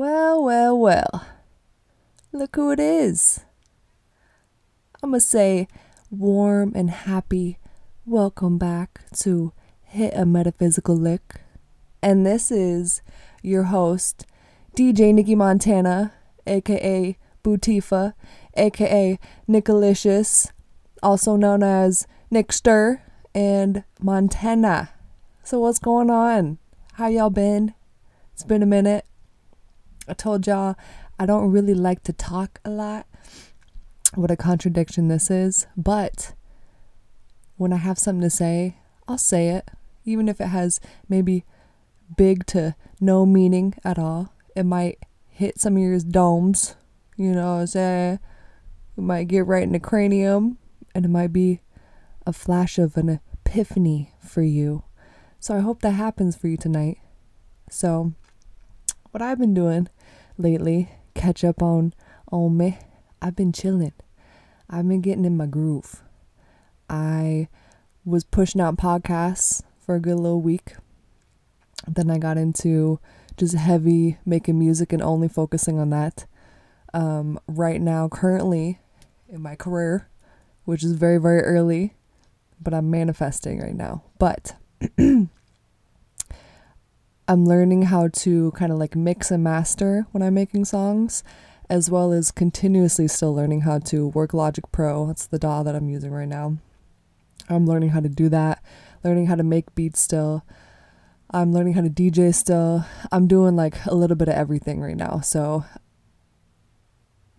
Well, well, well. Look who it is. I'm going to say warm and happy welcome back to Hit a Metaphysical Lick. And this is your host, DJ Nikki Montana, aka Bootifa, aka Nicolicious, also known as Nickster and Montana. So, what's going on? How y'all been? It's been a minute. I told y'all I don't really like to talk a lot. What a contradiction this is. But when I have something to say, I'll say it. Even if it has maybe big to no meaning at all. It might hit some of your domes, you know what I'm saying? It might get right in the cranium, and it might be a flash of an epiphany for you. So I hope that happens for you tonight. So, what I've been doing lately, catch up on on me. I've been chilling. I've been getting in my groove. I was pushing out podcasts for a good little week. Then I got into just heavy making music and only focusing on that. Um, right now, currently in my career, which is very, very early, but I'm manifesting right now. But I'm learning how to kind of like mix and master when I'm making songs, as well as continuously still learning how to work Logic Pro. That's the DAW that I'm using right now. I'm learning how to do that, learning how to make beats still. I'm learning how to DJ still. I'm doing like a little bit of everything right now. So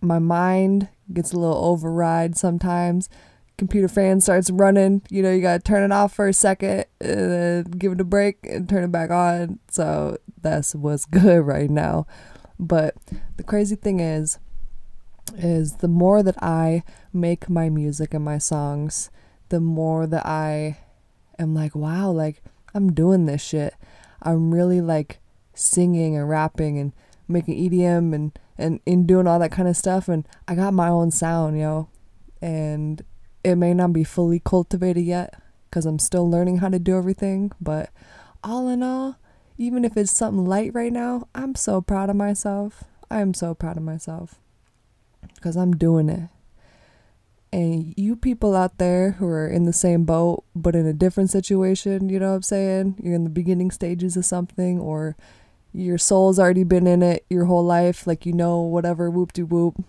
my mind gets a little override sometimes computer fan starts running, you know, you gotta turn it off for a second, and then give it a break and turn it back on. So that's what's good right now. But the crazy thing is, is the more that I make my music and my songs, the more that I am like, wow, like I'm doing this shit. I'm really like singing and rapping and making EDM and and in doing all that kind of stuff and I got my own sound, yo. Know? And it may not be fully cultivated yet because I'm still learning how to do everything, but all in all, even if it's something light right now, I'm so proud of myself. I am so proud of myself because I'm doing it. And you people out there who are in the same boat but in a different situation, you know what I'm saying? You're in the beginning stages of something or your soul's already been in it your whole life, like you know, whatever, whoop de whoop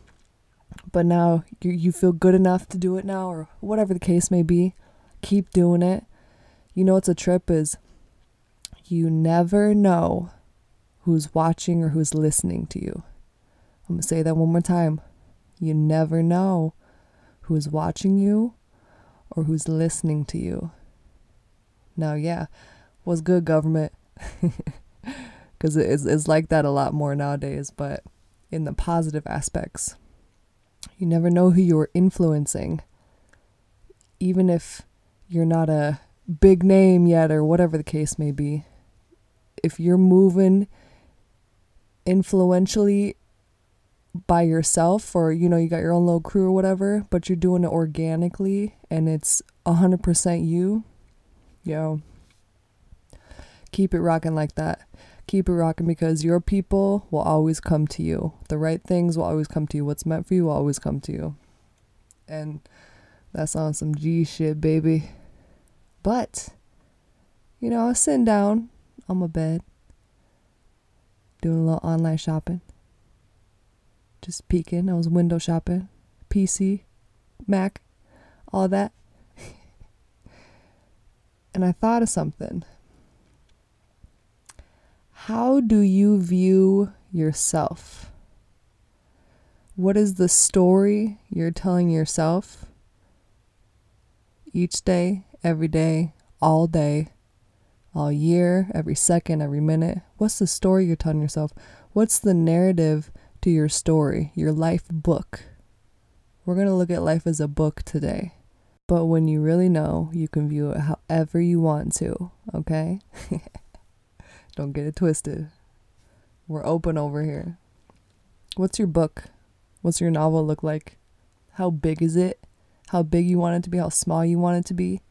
but now you, you feel good enough to do it now or whatever the case may be keep doing it. You know what's a trip is? You never know who's watching or who's listening to you. I'm to say that one more time. You never know who's watching you or who's listening to you. Now yeah was good government? Because it's, it's like that a lot more nowadays but in the positive aspects you never know who you're influencing, even if you're not a big name yet or whatever the case may be. If you're moving influentially by yourself or you know you got your own little crew or whatever but you're doing it organically and it's 100% you yo keep it rocking like that keep it rocking because your people will always come to you. The right things will always come to you. What's meant for you will always come to you. And that's on some G shit, baby. But, you know, I was sitting down on my bed, doing a little online shopping, just peeking. I was window shopping, PC, Mac, all that. and I thought of something. How do you view yourself? What is the story you're telling yourself each day, every day, all day, all year, every second, every minute? What's the story you're telling yourself? What's the narrative to your story, your life book? We're going to look at life as a book today. But when you really know, you can view it however you want to, okay? Don't get it twisted. We're open over here. What's your book? What's your novel look like? How big is it? How big you want it to be? How small you want it to be?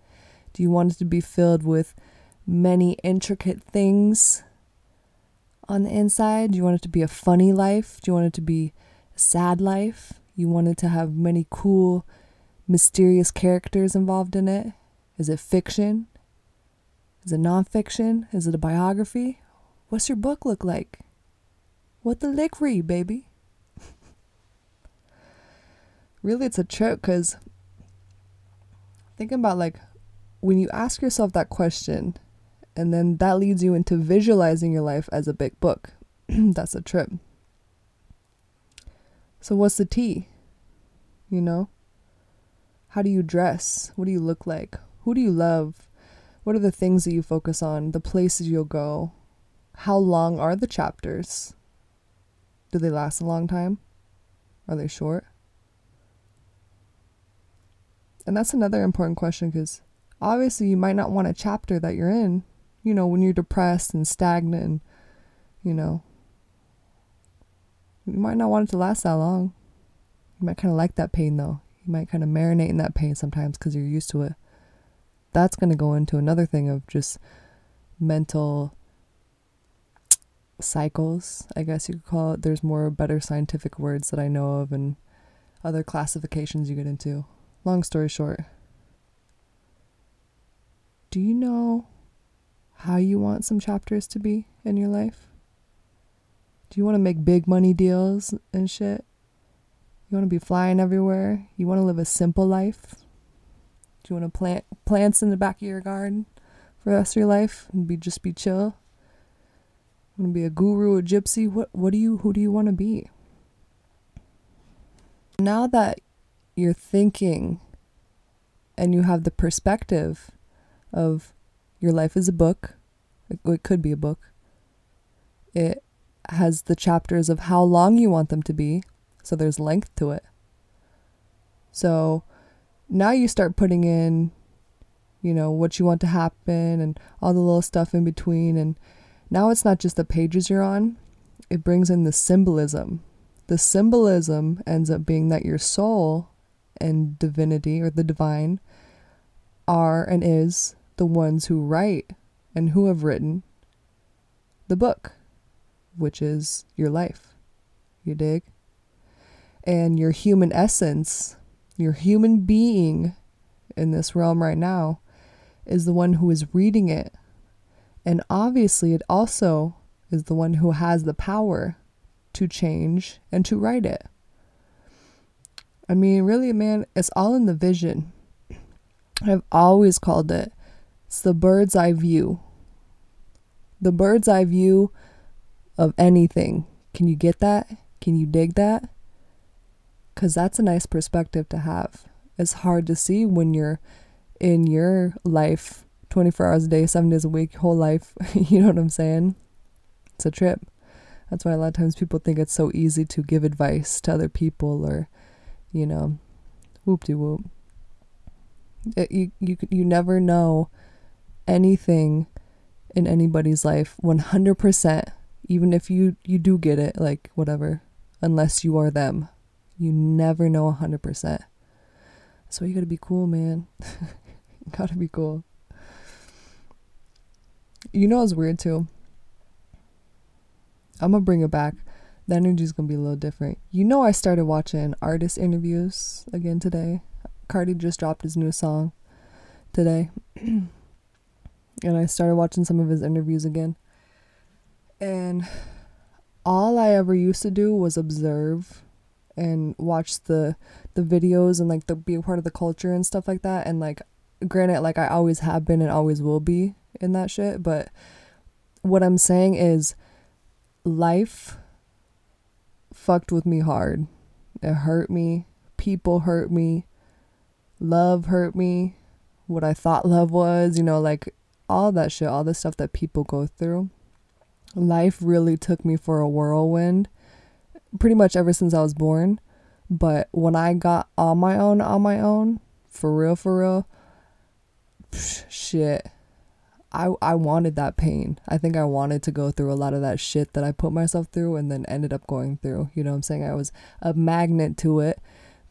Do you want it to be filled with many intricate things? on the inside? Do you want it to be a funny life? Do you want it to be a sad life? You want it to have many cool, mysterious characters involved in it? Is it fiction? Is it nonfiction? Is it a biography? What's your book look like? What the lick read, baby? really, it's a trip because thinking about like when you ask yourself that question and then that leads you into visualizing your life as a big book. That's a trip. So, what's the T? You know? How do you dress? What do you look like? Who do you love? What are the things that you focus on? The places you'll go? How long are the chapters? Do they last a long time? Are they short? And that's another important question because obviously you might not want a chapter that you're in you know, when you're depressed and stagnant, and, you know, you might not want it to last that long. You might kind of like that pain though. You might kind of marinate in that pain sometimes because you're used to it. That's going to go into another thing of just mental cycles, I guess you could call it. There's more better scientific words that I know of and other classifications you get into. Long story short, do you know how you want some chapters to be in your life? Do you want to make big money deals and shit? You want to be flying everywhere? You want to live a simple life? Do you want to plant plants in the back of your garden for the rest of your life and be just be chill? Want to be a guru, a gypsy? What what do you who do you want to be? Now that you're thinking and you have the perspective of your life is a book. It could be a book. It has the chapters of how long you want them to be. So there's length to it. So now you start putting in, you know, what you want to happen and all the little stuff in between. And now it's not just the pages you're on, it brings in the symbolism. The symbolism ends up being that your soul and divinity or the divine are and is the ones who write and who have written the book, which is your life. You dig? And your human essence, your human being in this realm right now, is the one who is reading it. And obviously, it also is the one who has the power to change and to write it. I mean, really, man, it's all in the vision. I've always called it it's the bird's eye view. The bird's eye view of anything. Can you get that? Can you dig that? Because that's a nice perspective to have. It's hard to see when you're in your life 24 hours a day, seven days a week, whole life. you know what I'm saying? It's a trip. That's why a lot of times people think it's so easy to give advice to other people or, you know, whoop de whoop. you, you, you never know anything in anybody's life 100% even if you you do get it like whatever unless you are them you never know 100% so you gotta be cool man. Gotta be cool. You know it's weird too? I'm gonna bring it back. The energy's gonna be a little different. You know i started watching artist interviews again today? Cardi just dropped his new song today. And I started watching some of his interviews again. And all I ever used to do was observe and watch the the videos and like the be a part of the culture and stuff like that and like granted like I always have been and always will be in that shit, but what I'm saying is life fucked with me hard. It hurt me. People hurt me. Love hurt me. What I thought love was, you know, like all that shit, all the stuff that people go through. Life really took me for a whirlwind pretty much ever since I was born. But when I got on my own, on my own, for real, for real, psh, shit. I, I wanted that pain. I think I wanted to go through a lot of that shit that I put myself through and then ended up going through. You know what I'm saying? I was a magnet to it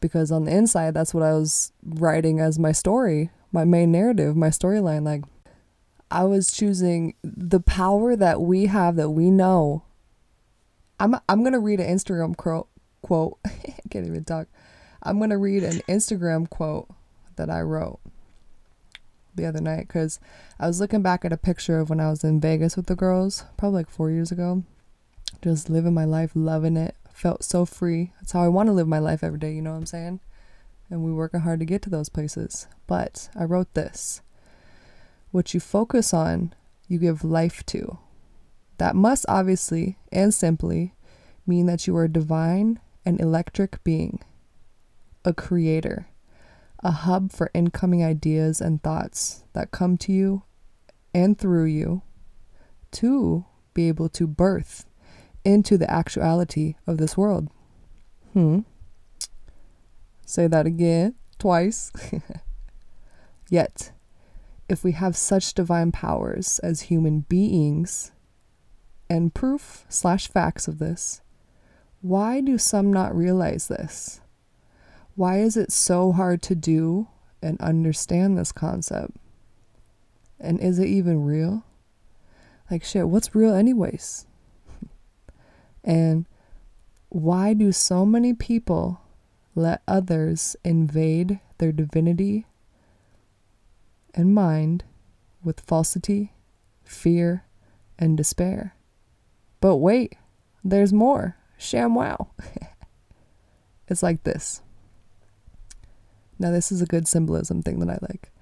because on the inside, that's what I was writing as my story, my main narrative, my storyline. Like, I was choosing the power that we have that we know. I'm I'm gonna read an Instagram quote. Quote. Can't even talk. I'm gonna read an Instagram quote that I wrote the other night because I was looking back at a picture of when I was in Vegas with the girls, probably like four years ago. Just living my life, loving it. Felt so free. That's how I want to live my life every day, you know what I'm saying? And we working hard to get to those places. But I wrote this What you focus on, you give life to. That must obviously and simply mean that you are a divine and electric being, a creator a hub for incoming ideas and thoughts that come to you and through you to be able to birth into the actuality of this world. Hmm. Say that again, twice. Yet, if we have such divine powers as human beings, and proof slash facts of this, why do some not realize this? Why is it so hard to do and understand this concept? And is it even real? Like, shit, what's real, anyways? and why do so many people let others invade their divinity and mind with falsity, fear, and despair? But wait, there's more. Sham wow. it's like this. Now, this is a good symbolism thing that I like.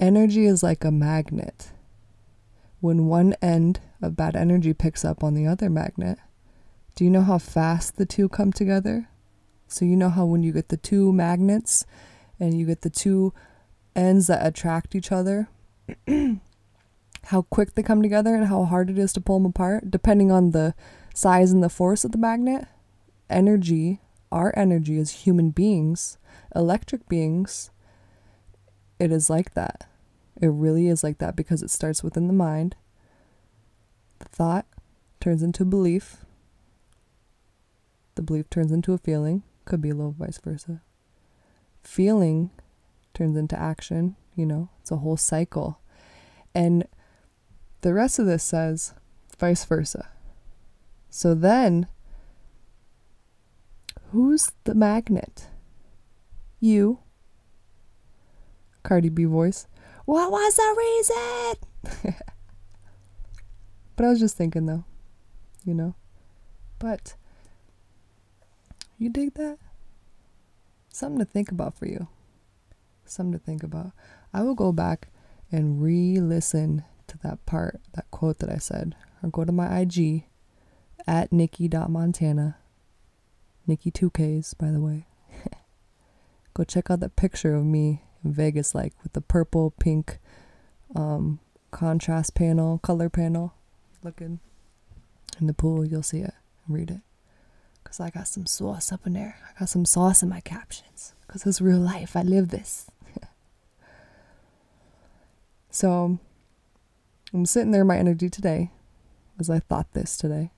Energy is like a magnet. When one end of bad energy picks up on the other magnet, do you know how fast the two come together? So, you know how when you get the two magnets and you get the two ends that attract each other, how quick they come together and how hard it is to pull them apart, depending on the size and the force of the magnet? Energy, our energy as human beings, electric beings, it is like that. It really is like that because it starts within the mind. The thought turns into belief. The belief turns into a feeling. Could be a little vice versa. Feeling turns into action. You know, it's a whole cycle. And the rest of this says vice versa. So then, who's the magnet? You. Cardi B voice. What was the reason? but I was just thinking though, you know. But you dig that? Something to think about for you. Something to think about. I will go back and re listen to that part, that quote that I said, or go to my IG at Nikki.Montana. Nikki 2Ks, by the way. Go check out that picture of me in Vegas, like with the purple, pink um, contrast panel, color panel, looking in the pool. You'll see it. Read it. Because I got some sauce up in there. I got some sauce in my captions. Because it's real life. I live this. so I'm sitting there my energy today as I thought this today.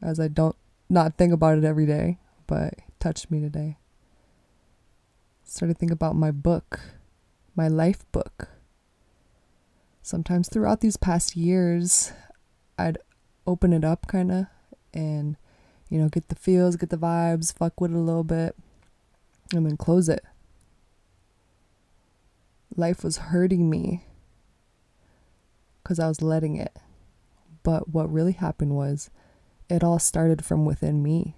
As I don't not think about it every day, but touched me today started to think about my book, my life book. Sometimes throughout these past years, I'd open it up kind of and, you know, get the feels, get the vibes, fuck with it a little bit, and then close it. Life was hurting me because I was letting it. But what really happened was it all started from within me.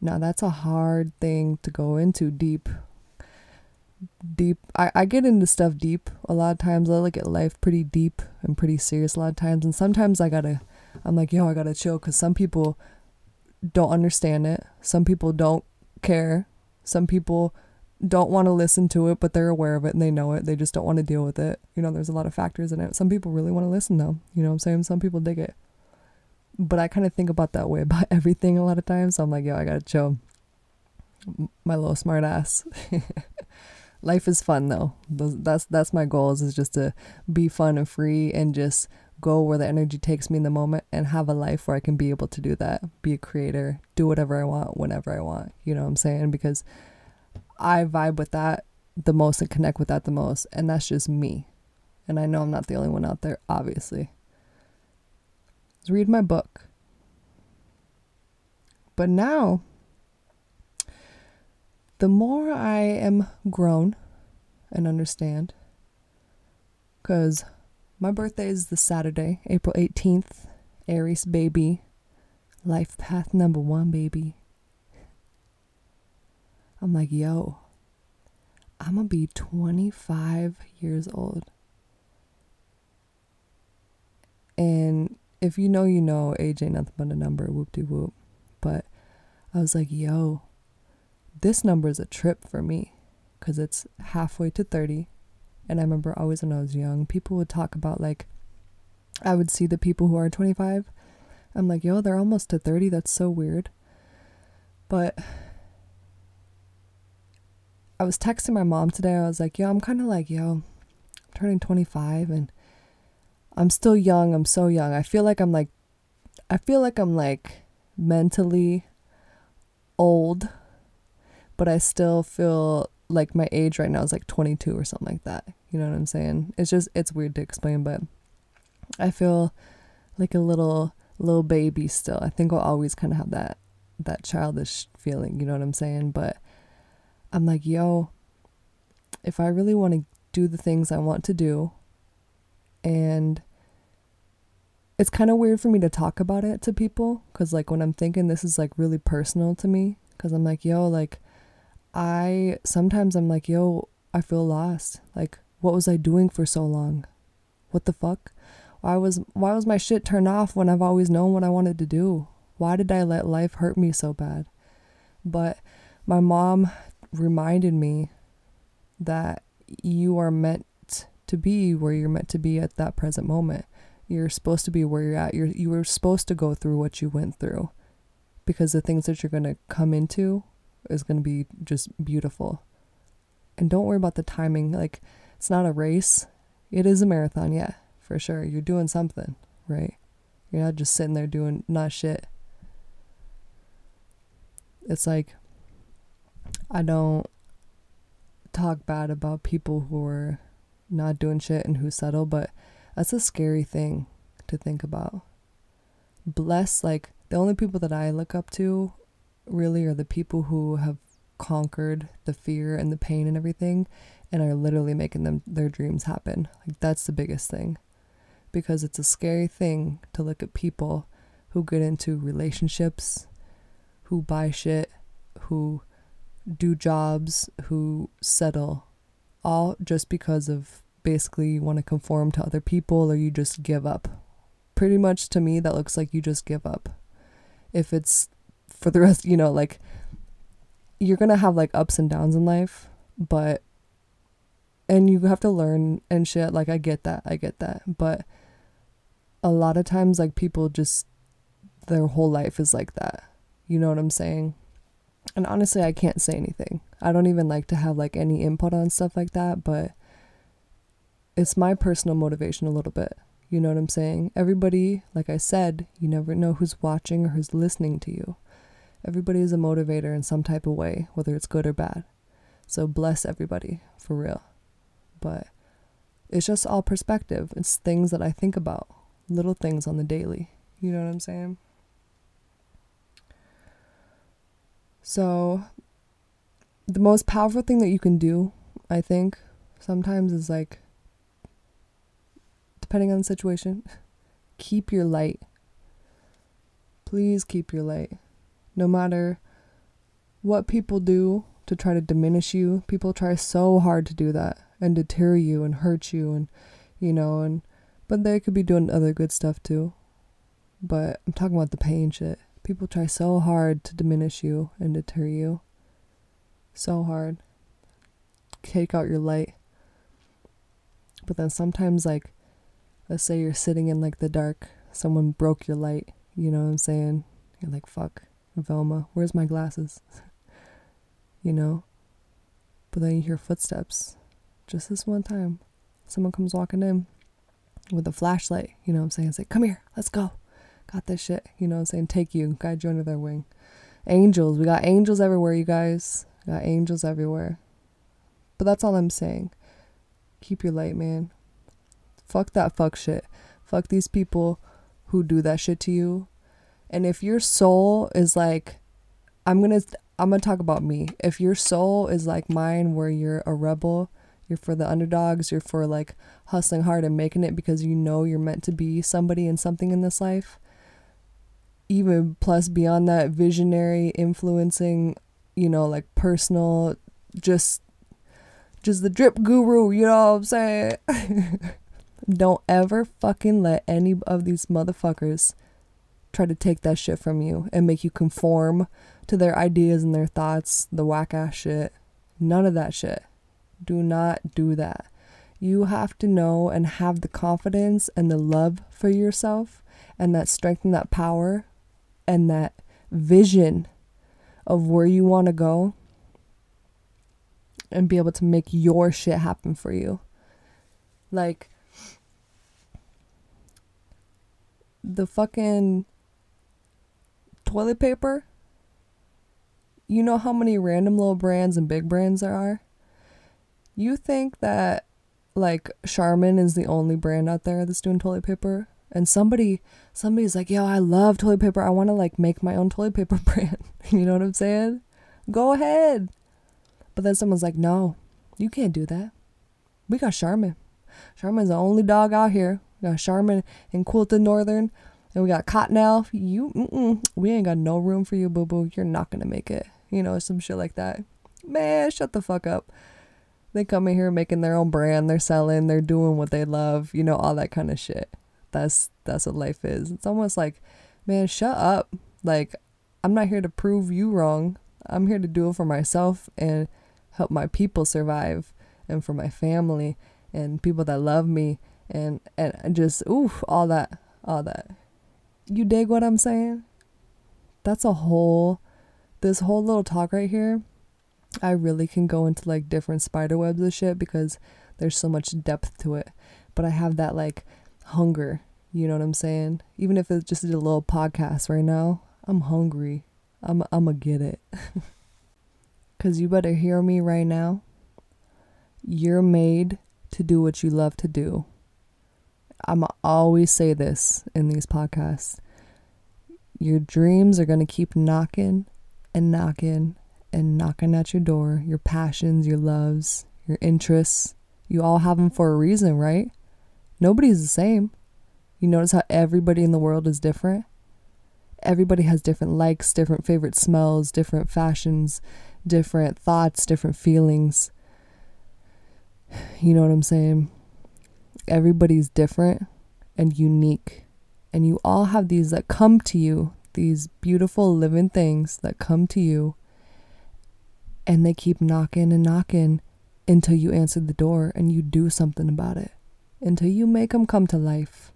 Now, that's a hard thing to go into deep. Deep. I, I get into stuff deep a lot of times. I look at life pretty deep and pretty serious a lot of times. And sometimes I gotta, I'm like, yo, I gotta chill because some people don't understand it. Some people don't care. Some people don't want to listen to it, but they're aware of it and they know it. They just don't want to deal with it. You know, there's a lot of factors in it. Some people really want to listen though. You know I'm saying? Some people dig it but I kind of think about that way about everything a lot of times. So I'm like, yo, I gotta chill. My little smart ass. Life is fun though. That's that's my goals is just to be fun and free and just go where the energy takes me in the moment and have a life where I can be able to do that. Be a creator, do whatever I want whenever I want. You know what I'm saying? Because I vibe with that the most and connect with that the most, and that's just me. And I know I'm not the only one out there, obviously. Is read my book. But now, the more I am grown and understand, because my birthday is the Saturday, April 18th, Aries baby, life path number one, baby. I'm like, yo, I'm gonna be 25 years old. And if you know, you know, age ain't nothing but a number, whoop de whoop. But I was like, yo, this number is a trip for me because it's halfway to 30. And I remember always when I was young, people would talk about like, I would see the people who are 25. I'm like, yo, they're almost to 30. That's so weird. But I was texting my mom today. I was like, yo, I'm kind of like, yo, I'm turning 25 and I'm still young. I'm so young. I feel like I'm like, I feel like I'm like mentally old, but I still feel like my age right now is like 22 or something like that. You know what I'm saying? It's just, it's weird to explain, but I feel like a little, little baby still. I think I'll always kind of have that, that childish feeling. You know what I'm saying? But I'm like, yo, if I really want to do the things I want to do and it's kind of weird for me to talk about it to people because like when i'm thinking this is like really personal to me because i'm like yo like i sometimes i'm like yo i feel lost. Like what was i doing for so long? What the fuck? Why was why was my shit turned off when i've always known what i wanted to do? Why did i let life hurt me so bad? But my mom reminded me that you are meant to be where you're meant to be at that present moment you're supposed to be where you're at. You're you were supposed to go through what you went through because the things that you're going to come into is going to be just beautiful. And don't worry about the timing. Like it's not a race. It is a marathon, yeah, for sure. You're doing something, right? You're not just sitting there doing not shit. It's like I don't talk bad about people who are not doing shit and who settle, but that's a scary thing to think about. Bless, like, the only people that I look up to really are the people who have conquered the fear and the pain and everything and are literally making them their dreams happen. Like that's the biggest thing. Because it's a scary thing to look at people who get into relationships, who buy shit, who do jobs, who settle all just because of basically you want to conform to other people or you just give up. Pretty much to me, that looks like you just give up. If it's for the rest, you know, like you're going to have like ups and downs in life, but and you have to learn and shit. Like, I get that. I get that. But a lot of times, like, people just, their whole life is like that. You know what I'm saying? And honestly, I can't say anything. I don't even like to have like any input on stuff like that, but it's my personal motivation a little bit. You know what I'm saying? Everybody, like I said, you never know who's watching or who's listening to you. Everybody is a motivator in some type of way, whether it's good or bad. So bless everybody, for real. But it's just all perspective. It's things that I think about, little things on the daily. You know what I'm saying? So, the most powerful thing that you can do, I think, sometimes is like depending on the situation, keep your light. Please keep your light. No matter what people do to try to diminish you, people try so hard to do that and deter you and hurt you and you know and but they could be doing other good stuff too. But I'm talking about the pain shit. People try so hard to diminish you and deter you. So hard. Take out your light. But then sometimes like let's say you're sitting in like the dark, someone broke your light, you know what I'm saying? You're like, fuck, Velma, where's my glasses? you know? But then you hear footsteps. Just this one time, someone comes walking in with a flashlight, you know what I'm saying? It's like, come here, let's go. Got this shit, you know what I'm saying? Take you, guide you under their wing. Angels, we got angels everywhere, you guys. We got angels everywhere. But that's all I'm saying. Keep your light, man Fuck that fuck shit. Fuck these people who do that shit to you. And if your soul is like I'm to I'm to talk about me. If your soul is like mine where you're a rebel, you're for the underdogs, you're for like hustling hard and making it because you know you're meant to be somebody and something in this life. Even plus beyond that visionary influencing, you know, like personal just just the drip guru, you know what I'm saying? Don't ever fucking let any of these motherfuckers try to take that shit from you and make you conform to their ideas and their thoughts, the whack ass shit. None of that shit. Do not do that. You have to know and have the confidence and the love for yourself and that strength and that power and that vision of where you want to go and be able to make your shit happen for you. Like, the fucking toilet paper. You know how many random little brands and big brands there are? You think that like Charmin is the only brand out there that's doing toilet paper? And somebody somebody's like, "Yo, I love toilet paper. I want to like make my own toilet paper brand." you know what I'm saying? Go ahead. But then someone's like, "No, you can't do that. We got Charmin. Charmin's the only dog out here. We got Charmin and Quilted Northern, and we got Cottonelle. You, mm-mm, we ain't got no room for you, boo boo. You're not gonna make it. You know, some shit like that. Man, shut the fuck up. They come in here making their own brand. They're selling. They're doing what they love. You know, all that kind of shit. That's that's what life is. It's almost like, man, shut up. Like, I'm not here to prove you wrong. I'm here to do it for myself and help my people survive and for my family and people that love me and and just oof all that all that you dig what i'm saying that's a whole this whole little talk right here i really can go into like different spider webs of shit because there's so much depth to it but i have that like hunger you know what i'm saying even if it's just a little podcast right now i'm hungry i'm i'm gonna get it cuz you better hear me right now you're made to do what you love to do. I'm always say this in these podcasts. Your dreams are to keep knocking and knocking and knocking at your door. Your passions, your loves, your interests, you all have them for a reason, right? Nobody's the same. You notice how everybody in the world is different? Everybody has different likes, different favorite smells, different fashions, different thoughts, different feelings. You know what I'm saying? Everybody's different and unique. And you all have these that come to you, these beautiful living things that come to you. And they keep knocking and knocking until you answer the door and you do something about it, until you make them come to life.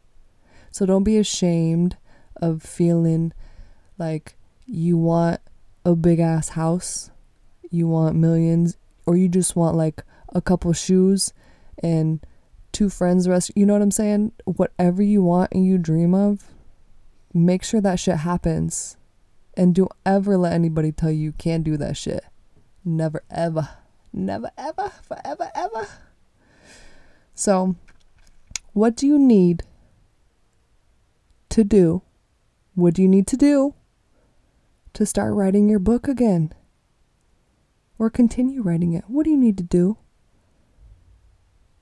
So don't be ashamed of feeling like you want a big ass house, you want millions, or you just want like a couple shoes and two friends rest you know what i'm saying? Whatever you want and you dream of make sure that shit happens. And don't ever let anybody tell you you can't do that shit. Never ever never ever forever ever. So what do you need to do what do you need to do to start writing your book again or continue writing it what do you need to do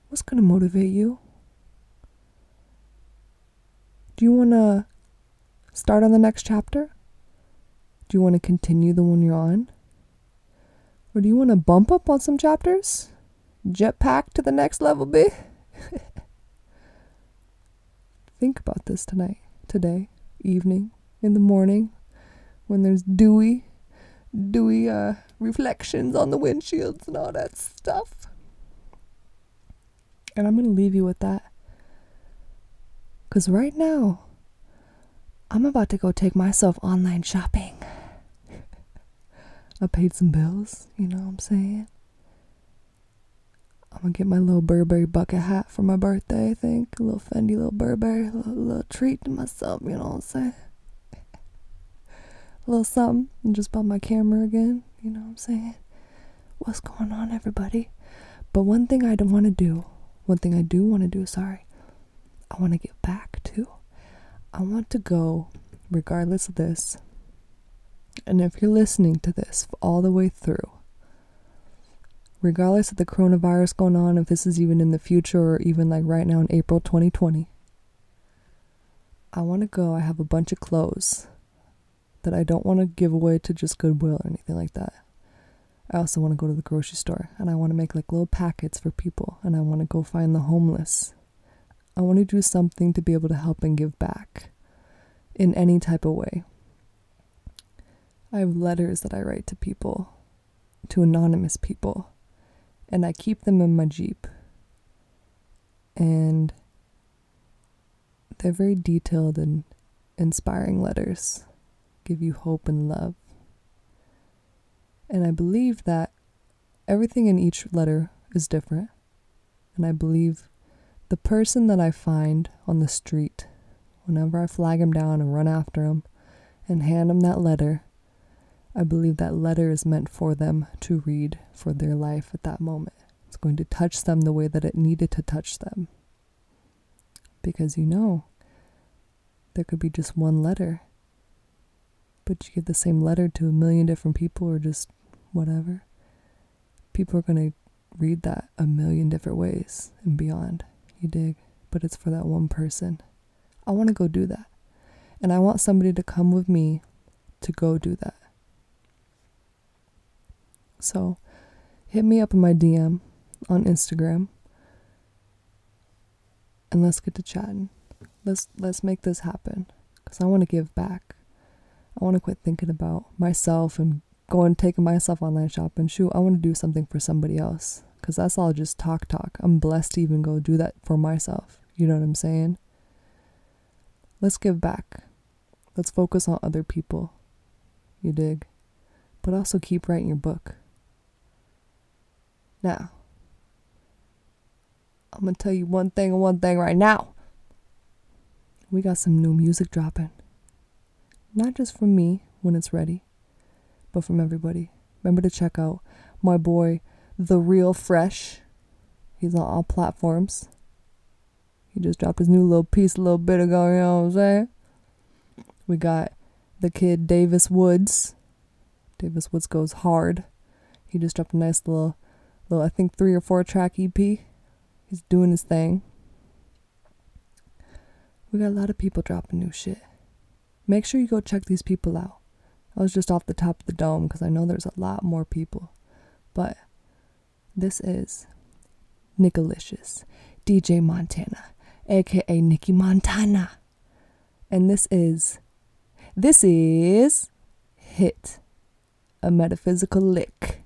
What's going to motivate you? Do you want to start on the next chapter? Do you want to continue the one you're on? Or do you want to bump up on some chapters? Jetpack to the next level, B? Think about this tonight, today, evening, in the morning, when there's dewy, dewy uh, reflections on the windshields and all that stuff. And I'm going to leave you with that. Because right now, I'm about to go take myself online shopping. I paid some bills, you know what I'm saying? I'm gonna get my little Burberry bucket hat for my birthday, I think. A little Fendi, little Burberry, a little, little treat to myself, you know what I'm saying? a little something, and just bought my camera again, you know what I'm saying? What's going on, everybody? But one thing I don't want to do one thing I do want to do, sorry, I want to get back to. I want to go, regardless of this. And if you're listening to this all the way through, regardless of the coronavirus going on, if this is even in the future or even like right now in April 2020, I want to go. I have a bunch of clothes that I don't want to give away to just Goodwill or anything like that. I also want to go to the grocery store and I want to make like little packets for people and I want to go find the homeless. I want to do something to be able to help and give back in any type of way. I have letters that I write to people, to anonymous people, and I keep them in my Jeep. And they're very detailed and inspiring letters, give you hope and love. And I believe that everything in each letter is different. And I believe the person that I find on the street, whenever I flag him down and run after him and hand him that letter, I believe that letter is meant for them to read for their life at that moment. It's going to touch them the way that it needed to touch them. Because you know, there could be just one letter, but you give the same letter to a million different people or just whatever. People are going to read that a million different ways and beyond. You dig? But it's for that one person. I want to go do that. And I want somebody to come with me to go do that. So hit me up in my DM on Instagram and let's get to chatting. Let's let's make this happen cuz I want to give back. I want to quit thinking about myself and going and taking myself online shopping. Shoot, I want to do something for somebody else cuz that's all just talk talk. I'm blessed to even go do that for myself. You know what I'm saying? Let's give back. Let's focus on other people. You dig? But also keep writing your book. Now, I'm gonna tell you one thing and one thing right now. We got some new music dropping. Not just from me when it's ready, but from everybody. Remember to check out my boy, The Real Fresh. He's on all platforms. He just dropped his new little piece a little bit ago, you know what I'm saying? We got the kid Davis Woods. Davis Woods goes hard. He just dropped a nice little little I think three or four track EP. He's doing his thing. We got a lot of people dropping new shit. Make sure you go check these people out. I was just off the top of the dome because I know there's a lot more people. But this is Nickalicious, DJ Montana, aka Nikki Montana. And this is this is Hit a Metaphysical Lick.